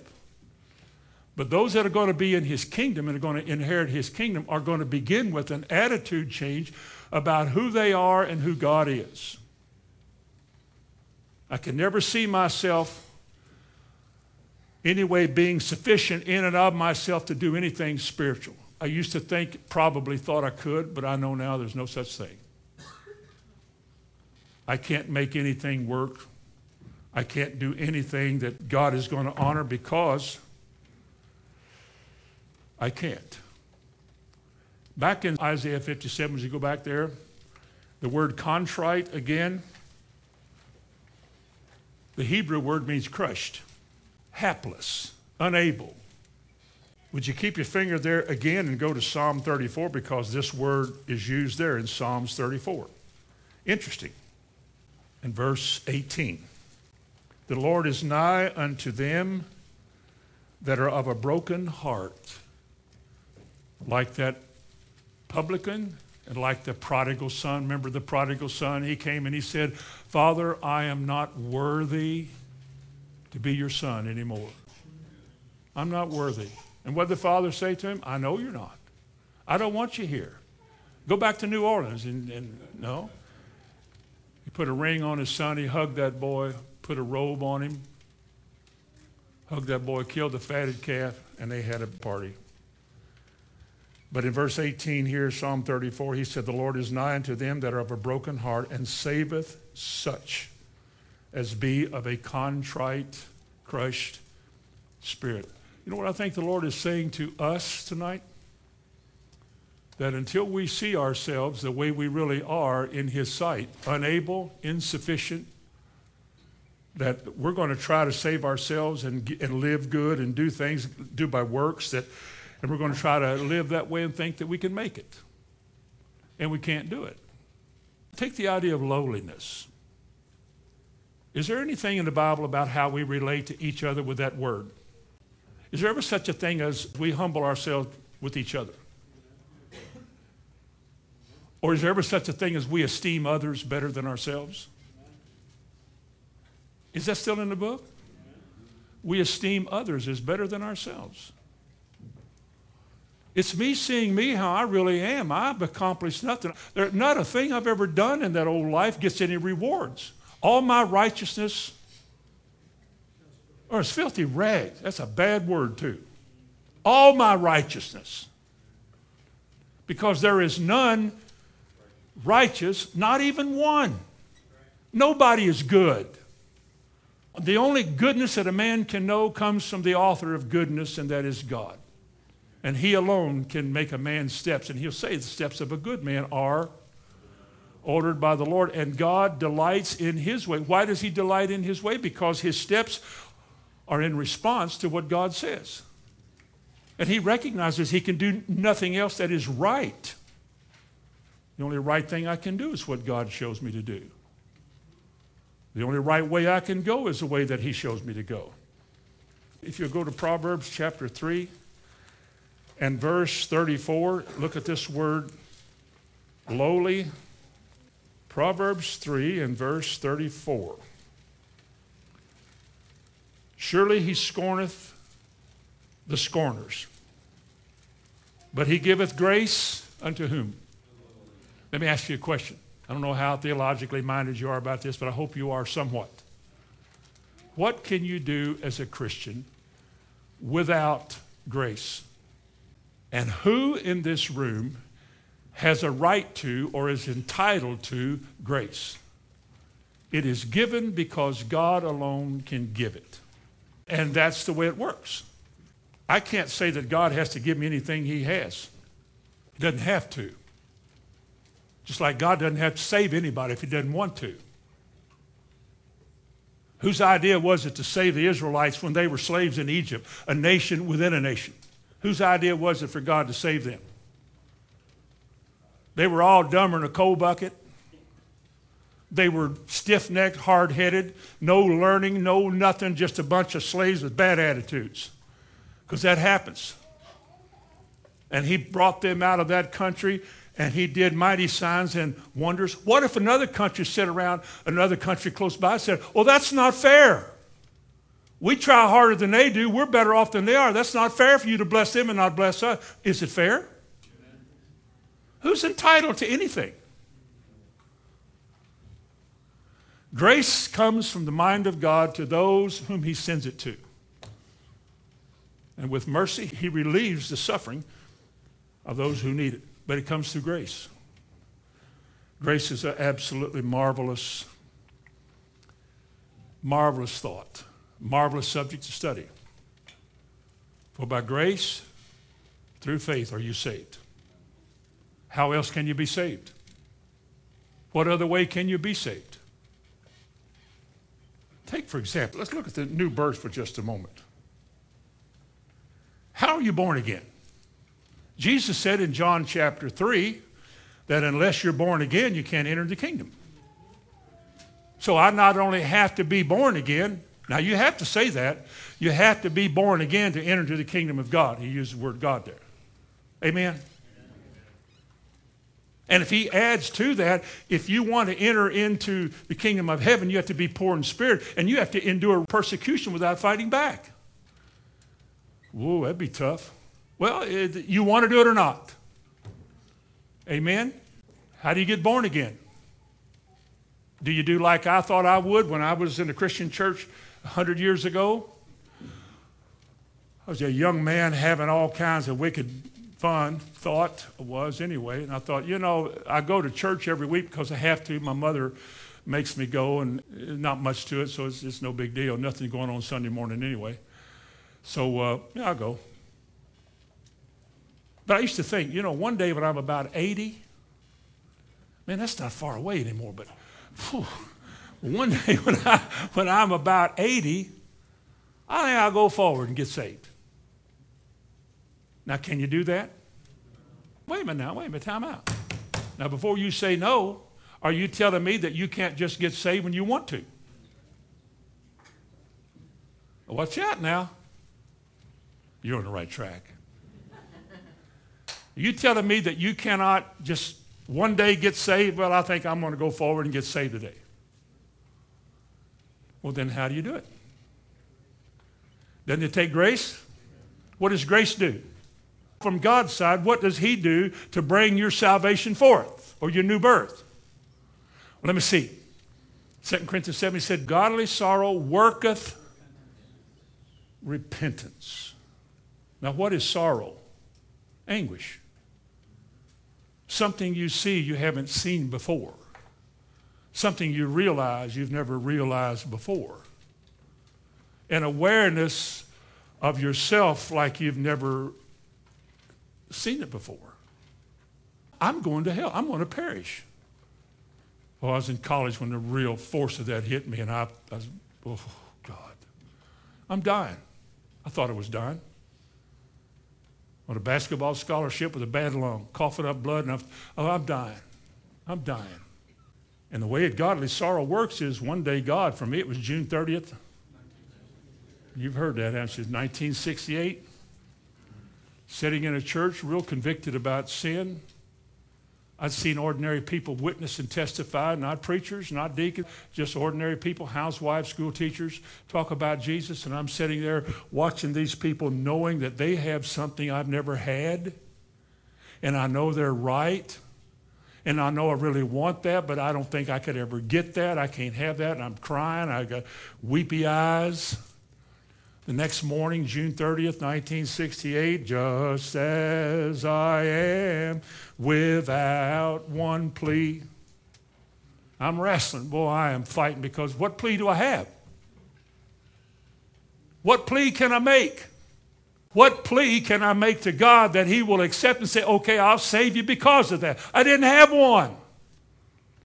But those that are going to be in His kingdom and are going to inherit His kingdom are going to begin with an attitude change about who they are and who God is. I can never see myself anyway being sufficient in and of myself to do anything spiritual. I used to think, probably thought I could, but I know now there's no such thing. I can't make anything work. I can't do anything that God is going to honor because I can't. Back in Isaiah 57, as you go back there, the word contrite again, the Hebrew word means crushed, hapless, unable. Would you keep your finger there again and go to Psalm 34 because this word is used there in Psalms 34. Interesting. In verse 18, the Lord is nigh unto them that are of a broken heart, like that publican and like the prodigal son. Remember the prodigal son? He came and he said, Father, I am not worthy to be your son anymore. I'm not worthy. And what did the father say to him? I know you're not. I don't want you here. Go back to New Orleans. And, and no. He put a ring on his son. He hugged that boy, put a robe on him, hugged that boy, killed the fatted calf, and they had a party. But in verse 18 here, Psalm 34, he said, The Lord is nigh unto them that are of a broken heart and saveth such as be of a contrite, crushed spirit. You know what I think the Lord is saying to us tonight? That until we see ourselves the way we really are in His sight, unable, insufficient, that we're going to try to save ourselves and, and live good and do things, do by works that and we're going to try to live that way and think that we can make it. And we can't do it. Take the idea of lowliness. Is there anything in the Bible about how we relate to each other with that word? Is there ever such a thing as we humble ourselves with each other? Or is there ever such a thing as we esteem others better than ourselves? Is that still in the book? We esteem others as better than ourselves. It's me seeing me how I really am. I've accomplished nothing. There, not a thing I've ever done in that old life gets any rewards. All my righteousness, or it's filthy rags. That's a bad word, too. All my righteousness. Because there is none righteous, not even one. Nobody is good. The only goodness that a man can know comes from the author of goodness, and that is God. And he alone can make a man's steps. And he'll say the steps of a good man are ordered by the Lord. And God delights in his way. Why does he delight in his way? Because his steps are in response to what God says. And he recognizes he can do nothing else that is right. The only right thing I can do is what God shows me to do. The only right way I can go is the way that he shows me to go. If you go to Proverbs chapter 3, and verse 34, look at this word lowly. Proverbs 3 and verse 34. Surely he scorneth the scorners, but he giveth grace unto whom? Let me ask you a question. I don't know how theologically minded you are about this, but I hope you are somewhat. What can you do as a Christian without grace? And who in this room has a right to or is entitled to grace? It is given because God alone can give it. And that's the way it works. I can't say that God has to give me anything he has. He doesn't have to. Just like God doesn't have to save anybody if he doesn't want to. Whose idea was it to save the Israelites when they were slaves in Egypt, a nation within a nation? Whose idea was it for God to save them? They were all dumber in a coal bucket. They were stiff necked, hard headed, no learning, no nothing, just a bunch of slaves with bad attitudes. Because that happens. And he brought them out of that country and he did mighty signs and wonders. What if another country sat around, another country close by said, Well, that's not fair. We try harder than they do. We're better off than they are. That's not fair for you to bless them and not bless us. Is it fair? Who's entitled to anything? Grace comes from the mind of God to those whom he sends it to. And with mercy, he relieves the suffering of those who need it. But it comes through grace. Grace is an absolutely marvelous, marvelous thought, marvelous subject to study. For by grace, through faith, are you saved. How else can you be saved? What other way can you be saved? Take, for example, let's look at the new birth for just a moment. How are you born again? Jesus said in John chapter 3 that unless you're born again, you can't enter the kingdom. So I not only have to be born again, now you have to say that, you have to be born again to enter into the kingdom of God. He used the word God there. Amen. And if he adds to that, if you want to enter into the kingdom of heaven, you have to be poor in spirit and you have to endure persecution without fighting back. Whoa, that'd be tough. Well, you want to do it or not? Amen? How do you get born again? Do you do like I thought I would when I was in a Christian church 100 years ago? I was a young man having all kinds of wicked fun, thought was anyway. And I thought, you know, I go to church every week because I have to. My mother makes me go, and not much to it, so it's, it's no big deal. Nothing going on Sunday morning anyway. So, uh, yeah, I'll go. But I used to think, you know, one day when I'm about 80, man, that's not far away anymore, but whew, one day when, I, when I'm about 80, I think I'll go forward and get saved. Now, can you do that? Wait a minute now, wait a minute, time out. Now, before you say no, are you telling me that you can't just get saved when you want to? Watch out now. You're on the right track. You telling me that you cannot just one day get saved? Well, I think I'm going to go forward and get saved today. Well, then how do you do it? Doesn't it take grace? What does grace do? From God's side, what does He do to bring your salvation forth or your new birth? Well, let me see. 2 Corinthians 7 he said, Godly sorrow worketh repentance. Now, what is sorrow? Anguish. Something you see you haven't seen before. Something you realize you've never realized before. An awareness of yourself like you've never seen it before. I'm going to hell. I'm going to perish. Well, I was in college when the real force of that hit me, and I, I was, oh, God. I'm dying. I thought I was dying. On a basketball scholarship with a bad lung, coughing up blood, and I'm, oh, I'm dying. I'm dying. And the way a godly sorrow works is one day God, for me it was June 30th. You've heard that, haven't you? 1968 sitting in a church, real convicted about sin. I'd seen ordinary people witness and testify, not preachers, not deacons, just ordinary people, housewives, school teachers, talk about Jesus. And I'm sitting there watching these people knowing that they have something I've never had. And I know they're right. And I know I really want that, but I don't think I could ever get that. I can't have that. And I'm crying. I got weepy eyes. The next morning, June 30th, 1968, just as I am, without one plea. I'm wrestling. Boy, I am fighting because what plea do I have? What plea can I make? What plea can I make to God that He will accept and say, okay, I'll save you because of that? I didn't have one.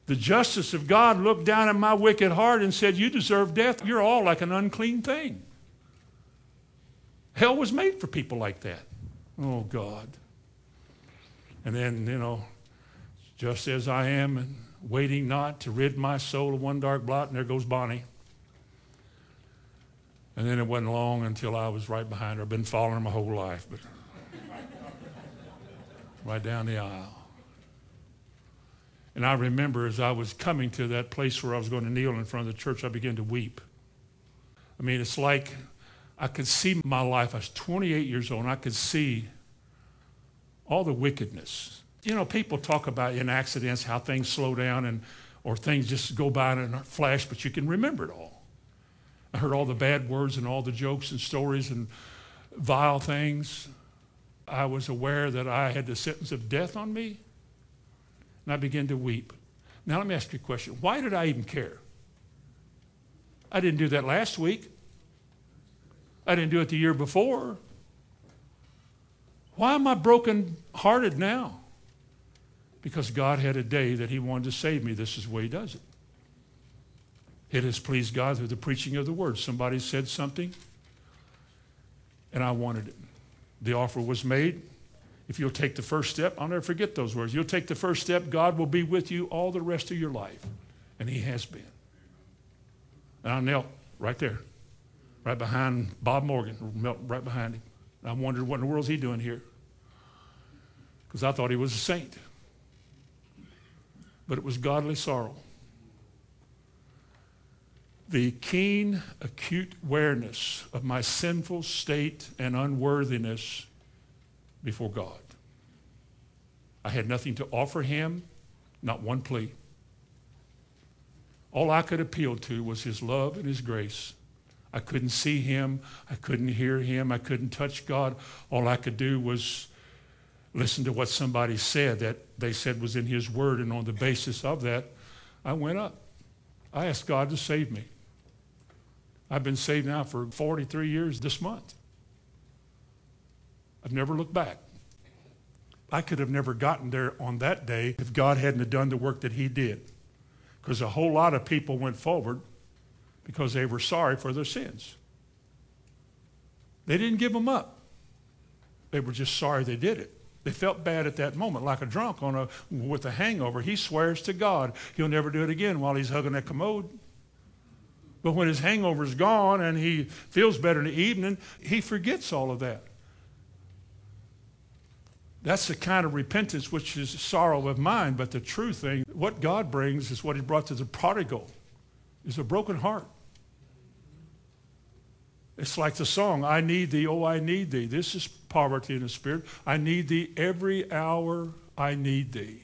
The justice of God looked down at my wicked heart and said, You deserve death. You're all like an unclean thing. Hell was made for people like that. Oh, God. And then, you know, just as I am and waiting not to rid my soul of one dark blot, and there goes Bonnie. And then it wasn't long until I was right behind her. I've been following her my whole life, but right down the aisle. And I remember as I was coming to that place where I was going to kneel in front of the church, I began to weep. I mean, it's like I could see my life. I was 28 years old, and I could see all the wickedness. You know, people talk about in accidents how things slow down and or things just go by in a flash, but you can remember it all. I heard all the bad words and all the jokes and stories and vile things. I was aware that I had the sentence of death on me, and I began to weep. Now, let me ask you a question. Why did I even care? I didn't do that last week. I didn't do it the year before. Why am I broken hearted now? Because God had a day that He wanted to save me. This is the way He does it. It has pleased God through the preaching of the word. Somebody said something, and I wanted it. The offer was made. If you'll take the first step, I'll never forget those words. You'll take the first step, God will be with you all the rest of your life. And He has been. And I knelt right there, right behind Bob Morgan, right behind him. And I wondered, what in the world is he doing here? Because I thought he was a saint. But it was godly sorrow. The keen, acute awareness of my sinful state and unworthiness before God. I had nothing to offer him, not one plea. All I could appeal to was his love and his grace. I couldn't see him. I couldn't hear him. I couldn't touch God. All I could do was listen to what somebody said that they said was in his word. And on the basis of that, I went up. I asked God to save me. I've been saved now for 43 years this month. I've never looked back. I could have never gotten there on that day if God hadn't done the work that he did. Because a whole lot of people went forward because they were sorry for their sins. They didn't give them up. They were just sorry they did it. They felt bad at that moment, like a drunk on a, with a hangover. He swears to God he'll never do it again while he's hugging that commode. But when his hangover's gone and he feels better in the evening, he forgets all of that. That's the kind of repentance which is sorrow of mind. But the true thing, what God brings is what he brought to the prodigal, is a broken heart. It's like the song, I need thee, oh, I need thee. This is poverty in the spirit. I need thee every hour, I need thee.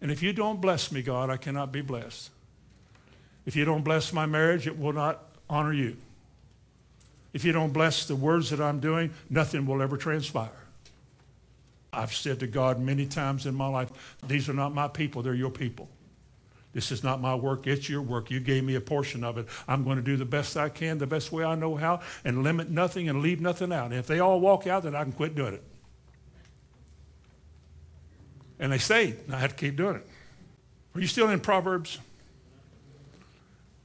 And if you don't bless me, God, I cannot be blessed. If you don't bless my marriage, it will not honor you. If you don't bless the words that I'm doing, nothing will ever transpire. I've said to God many times in my life, these are not my people, they're your people. This is not my work, it's your work. You gave me a portion of it. I'm going to do the best I can, the best way I know how, and limit nothing and leave nothing out. And if they all walk out, then I can quit doing it. And they stayed, and I had to keep doing it. Are you still in Proverbs?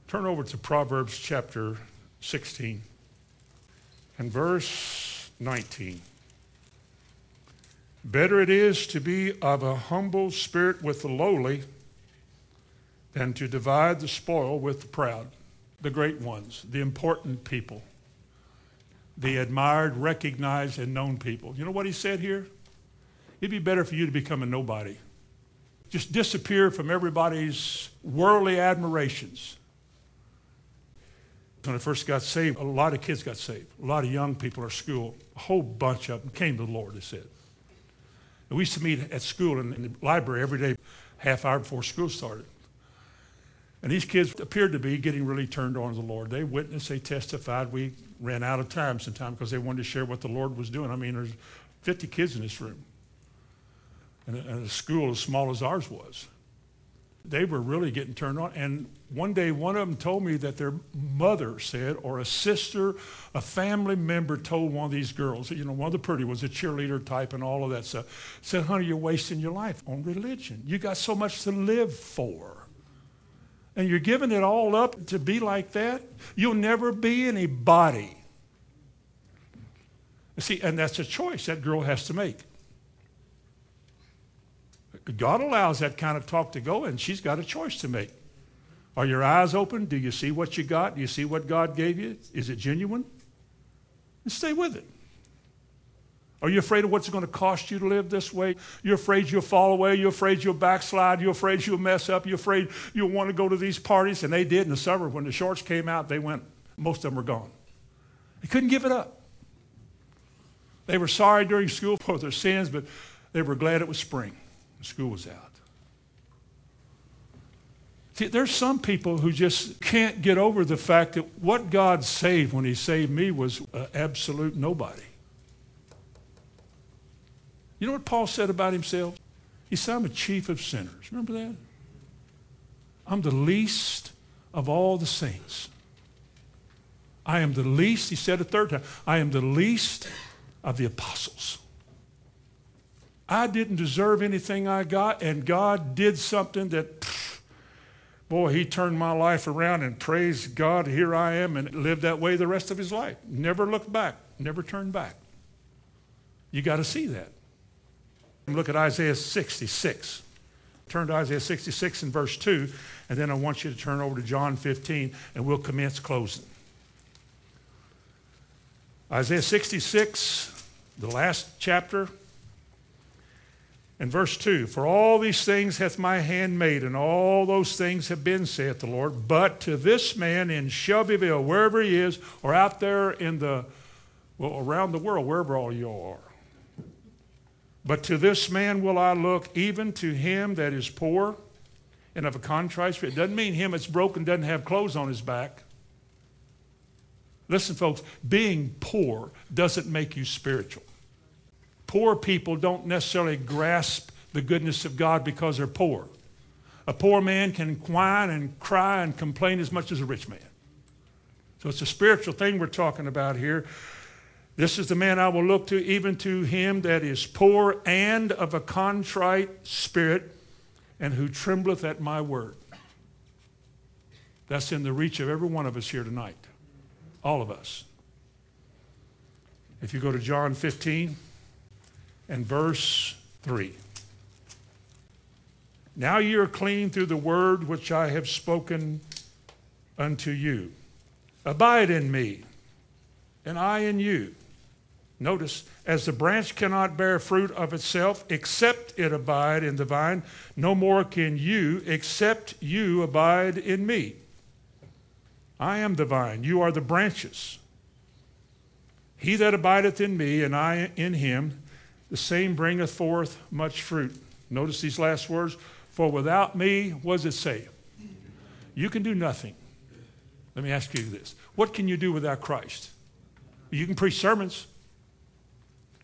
Turn over to Proverbs chapter 16 and verse 19. Better it is to be of a humble spirit with the lowly than to divide the spoil with the proud, the great ones, the important people, the admired, recognized, and known people. You know what he said here? It'd be better for you to become a nobody. Just disappear from everybody's worldly admirations. When I first got saved, a lot of kids got saved. A lot of young people at school, a whole bunch of them came to the Lord, they said. And we used to meet at school in, in the library every day, half hour before school started. And these kids appeared to be getting really turned on to the Lord. They witnessed, they testified. We ran out of time sometimes because they wanted to share what the Lord was doing. I mean, there's 50 kids in this room. And a, and a school as small as ours was. They were really getting turned on. And one day, one of them told me that their mother said, or a sister, a family member told one of these girls, you know, one of the pretty was a cheerleader type and all of that stuff, said, honey, you're wasting your life on religion. You got so much to live for. And you're giving it all up to be like that, you'll never be anybody. See, and that's a choice that girl has to make. God allows that kind of talk to go, and she's got a choice to make. Are your eyes open? Do you see what you got? Do you see what God gave you? Is it genuine? And stay with it. Are you afraid of what's going to cost you to live this way? You're afraid you'll fall away. You're afraid you'll backslide. You're afraid you'll mess up. You're afraid you'll want to go to these parties. And they did in the summer. When the shorts came out, they went, most of them were gone. They couldn't give it up. They were sorry during school for their sins, but they were glad it was spring. School was out. See, there's some people who just can't get over the fact that what God saved when He saved me was uh, absolute nobody. You know what Paul said about himself? He said, I'm a chief of sinners. Remember that? I'm the least of all the saints. I am the least, he said a third time, I am the least of the apostles. I didn't deserve anything I got, and God did something that, pff, boy, he turned my life around and praised God, here I am, and lived that way the rest of his life. Never looked back, never turned back. You got to see that. Look at Isaiah 66. Turn to Isaiah 66 and verse 2, and then I want you to turn over to John 15, and we'll commence closing. Isaiah 66, the last chapter, and verse 2 For all these things hath my hand made, and all those things have been, saith the Lord. But to this man in Shelbyville, wherever he is, or out there in the, well, around the world, wherever all you are, but to this man will I look, even to him that is poor and of a contrite spirit. It doesn't mean him that's broken doesn't have clothes on his back. Listen, folks, being poor doesn't make you spiritual. Poor people don't necessarily grasp the goodness of God because they're poor. A poor man can whine and cry and complain as much as a rich man. So it's a spiritual thing we're talking about here. This is the man I will look to, even to him that is poor and of a contrite spirit, and who trembleth at my word. That's in the reach of every one of us here tonight. All of us. If you go to John 15 and verse 3. Now you are clean through the word which I have spoken unto you. Abide in me, and I in you. Notice, as the branch cannot bear fruit of itself except it abide in the vine, no more can you except you abide in me. I am the vine, you are the branches. He that abideth in me, and I in him, the same bringeth forth much fruit. Notice these last words. For without me, what does it say? You can do nothing. Let me ask you this. What can you do without Christ? You can preach sermons.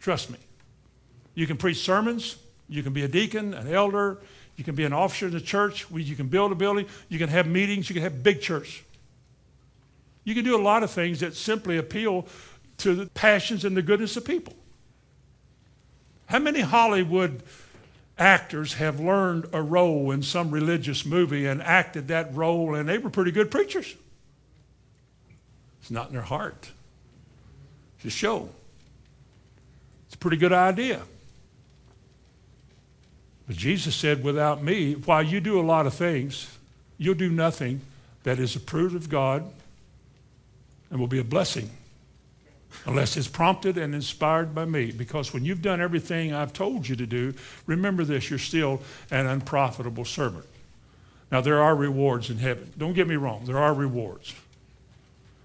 Trust me. You can preach sermons. You can be a deacon, an elder. You can be an officer in the church. You can build a building. You can have meetings. You can have big church. You can do a lot of things that simply appeal to the passions and the goodness of people. How many Hollywood actors have learned a role in some religious movie and acted that role, and they were pretty good preachers? It's not in their heart. It's a show. Pretty good idea. But Jesus said, without me, while you do a lot of things, you'll do nothing that is approved of God and will be a blessing unless it's prompted and inspired by me. Because when you've done everything I've told you to do, remember this you're still an unprofitable servant. Now, there are rewards in heaven. Don't get me wrong, there are rewards.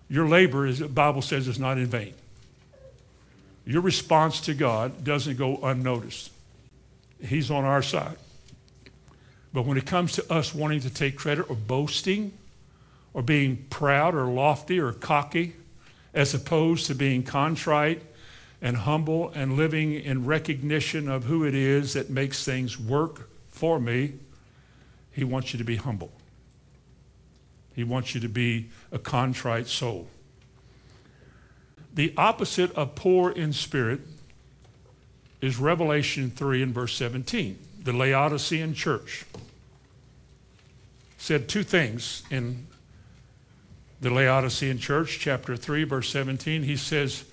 Your labor, as the Bible says, is not in vain your response to God doesn't go unnoticed. He's on our side. But when it comes to us wanting to take credit or boasting or being proud or lofty or cocky, as opposed to being contrite and humble and living in recognition of who it is that makes things work for me, he wants you to be humble. He wants you to be a contrite soul. The opposite of poor in spirit is Revelation 3 and verse 17. The Laodicean church said two things in the Laodicean church, chapter 3, verse 17. He says,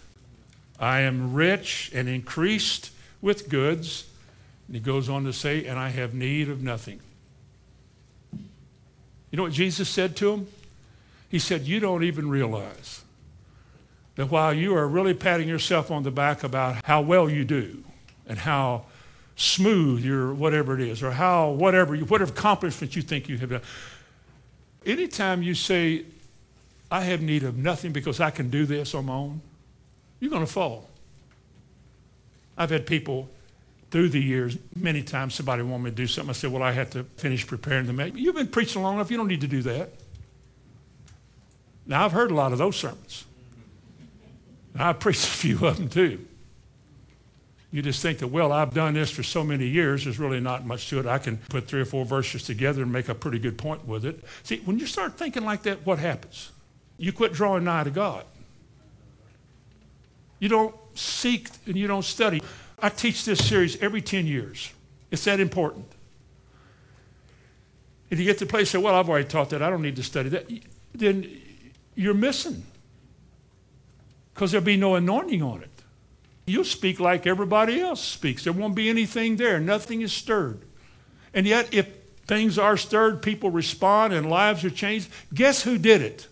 I am rich and increased with goods. And he goes on to say, and I have need of nothing. You know what Jesus said to him? He said, You don't even realize that while you are really patting yourself on the back about how well you do and how smooth your whatever it is or how whatever whatever accomplishment you think you have done anytime you say i have need of nothing because i can do this on my own you're going to fall. I've had people through the years many times somebody wanted me to do something. I said well i have to finish preparing the message you've been preaching long enough you don't need to do that. Now i've heard a lot of those sermons I preached a few of them too. You just think that, well, I've done this for so many years, there's really not much to it. I can put three or four verses together and make a pretty good point with it. See, when you start thinking like that, what happens? You quit drawing nigh to God. You don't seek and you don't study. I teach this series every 10 years. It's that important. If you get to the place say, well, I've already taught that, I don't need to study that, then you're missing because there'll be no anointing on it. You'll speak like everybody else speaks. There won't be anything there. Nothing is stirred. And yet, if things are stirred, people respond, and lives are changed, guess who did it?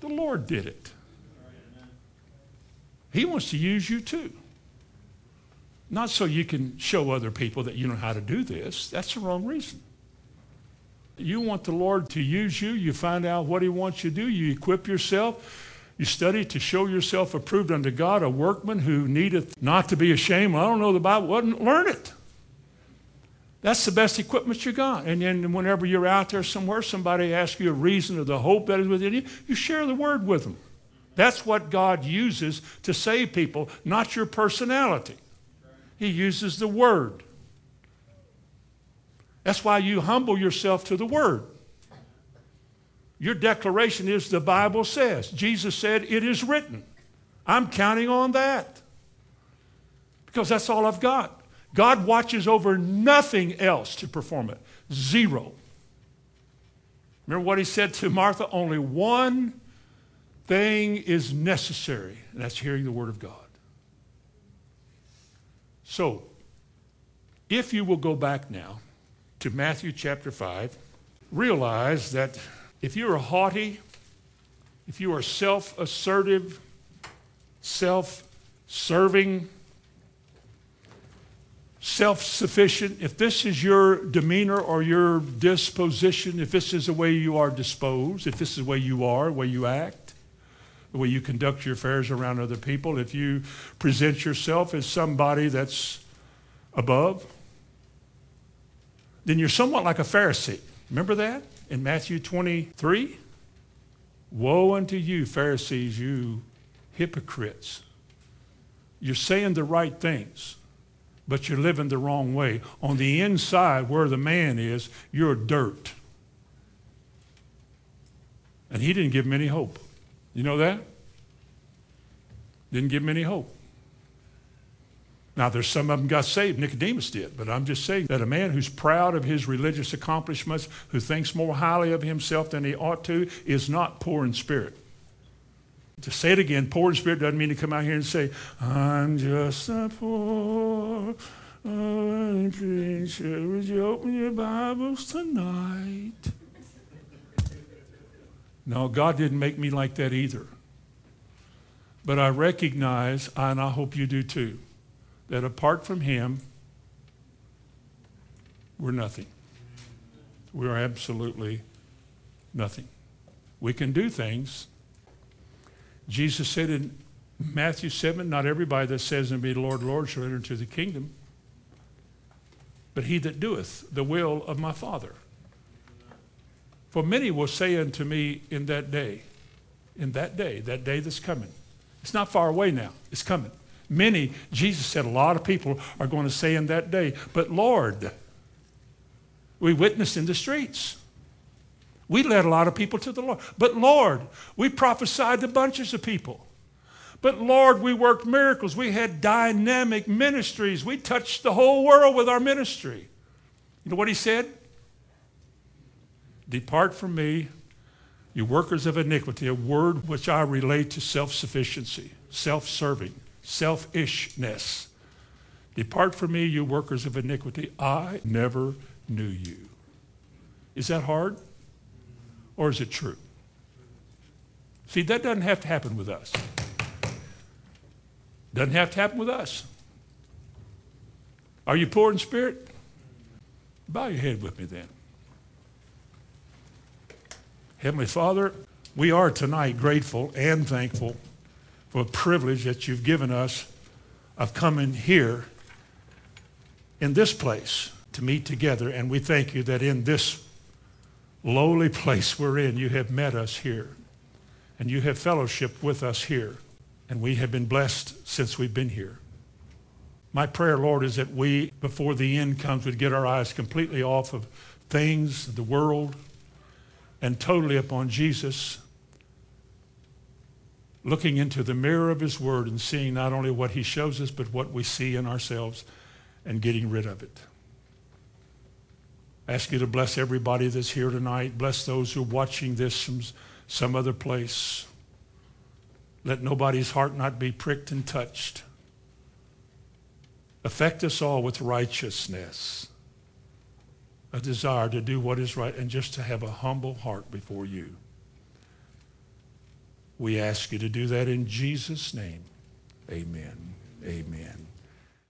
The Lord did it. He wants to use you too. Not so you can show other people that you know how to do this. That's the wrong reason. You want the Lord to use you. You find out what He wants you to do. You equip yourself you study to show yourself approved unto God, a workman who needeth not to be ashamed. I don't know the Bible. Well, learn it. That's the best equipment you got. And then whenever you're out there somewhere, somebody asks you a reason of the hope that is within you, you share the word with them. That's what God uses to save people, not your personality. He uses the word. That's why you humble yourself to the word. Your declaration is the Bible says. Jesus said, It is written. I'm counting on that because that's all I've got. God watches over nothing else to perform it. Zero. Remember what he said to Martha? Only one thing is necessary, and that's hearing the word of God. So, if you will go back now to Matthew chapter 5, realize that if you are haughty, if you are self assertive, self serving, self sufficient, if this is your demeanor or your disposition, if this is the way you are disposed, if this is the way you are, the way you act, the way you conduct your affairs around other people, if you present yourself as somebody that's above, then you're somewhat like a Pharisee. Remember that? In Matthew 23? Woe unto you, Pharisees, you hypocrites. You're saying the right things, but you're living the wrong way. On the inside, where the man is, you're dirt. And he didn't give him any hope. You know that? Didn't give him any hope. Now, there's some of them got saved. Nicodemus did. But I'm just saying that a man who's proud of his religious accomplishments, who thinks more highly of himself than he ought to, is not poor in spirit. To say it again, poor in spirit doesn't mean to come out here and say, I'm just a poor preacher. Would you open your Bibles tonight? No, God didn't make me like that either. But I recognize, and I hope you do too, that apart from Him, we're nothing. We're absolutely nothing. We can do things. Jesus said in Matthew 7 Not everybody that says unto me, Lord, Lord, shall enter into the kingdom, but he that doeth the will of my Father. For many will say unto me in that day, in that day, that day that's coming. It's not far away now, it's coming. Many, Jesus said, a lot of people are going to say in that day, but Lord, we witnessed in the streets. We led a lot of people to the Lord. But Lord, we prophesied to bunches of people. But Lord, we worked miracles. We had dynamic ministries. We touched the whole world with our ministry. You know what he said? Depart from me, you workers of iniquity, a word which I relate to self sufficiency, self serving selfishness. Depart from me, you workers of iniquity. I never knew you. Is that hard? Or is it true? See, that doesn't have to happen with us. Doesn't have to happen with us. Are you poor in spirit? Bow your head with me then. Heavenly Father, we are tonight grateful and thankful for a privilege that you've given us of coming here in this place to meet together. And we thank you that in this lowly place we're in, you have met us here. And you have fellowship with us here. And we have been blessed since we've been here. My prayer, Lord, is that we, before the end comes, would get our eyes completely off of things, the world, and totally upon Jesus, looking into the mirror of his word and seeing not only what he shows us, but what we see in ourselves and getting rid of it. I ask you to bless everybody that's here tonight. Bless those who are watching this from some other place. Let nobody's heart not be pricked and touched. Affect us all with righteousness, a desire to do what is right, and just to have a humble heart before you. We ask you to do that in Jesus' name. Amen. Amen.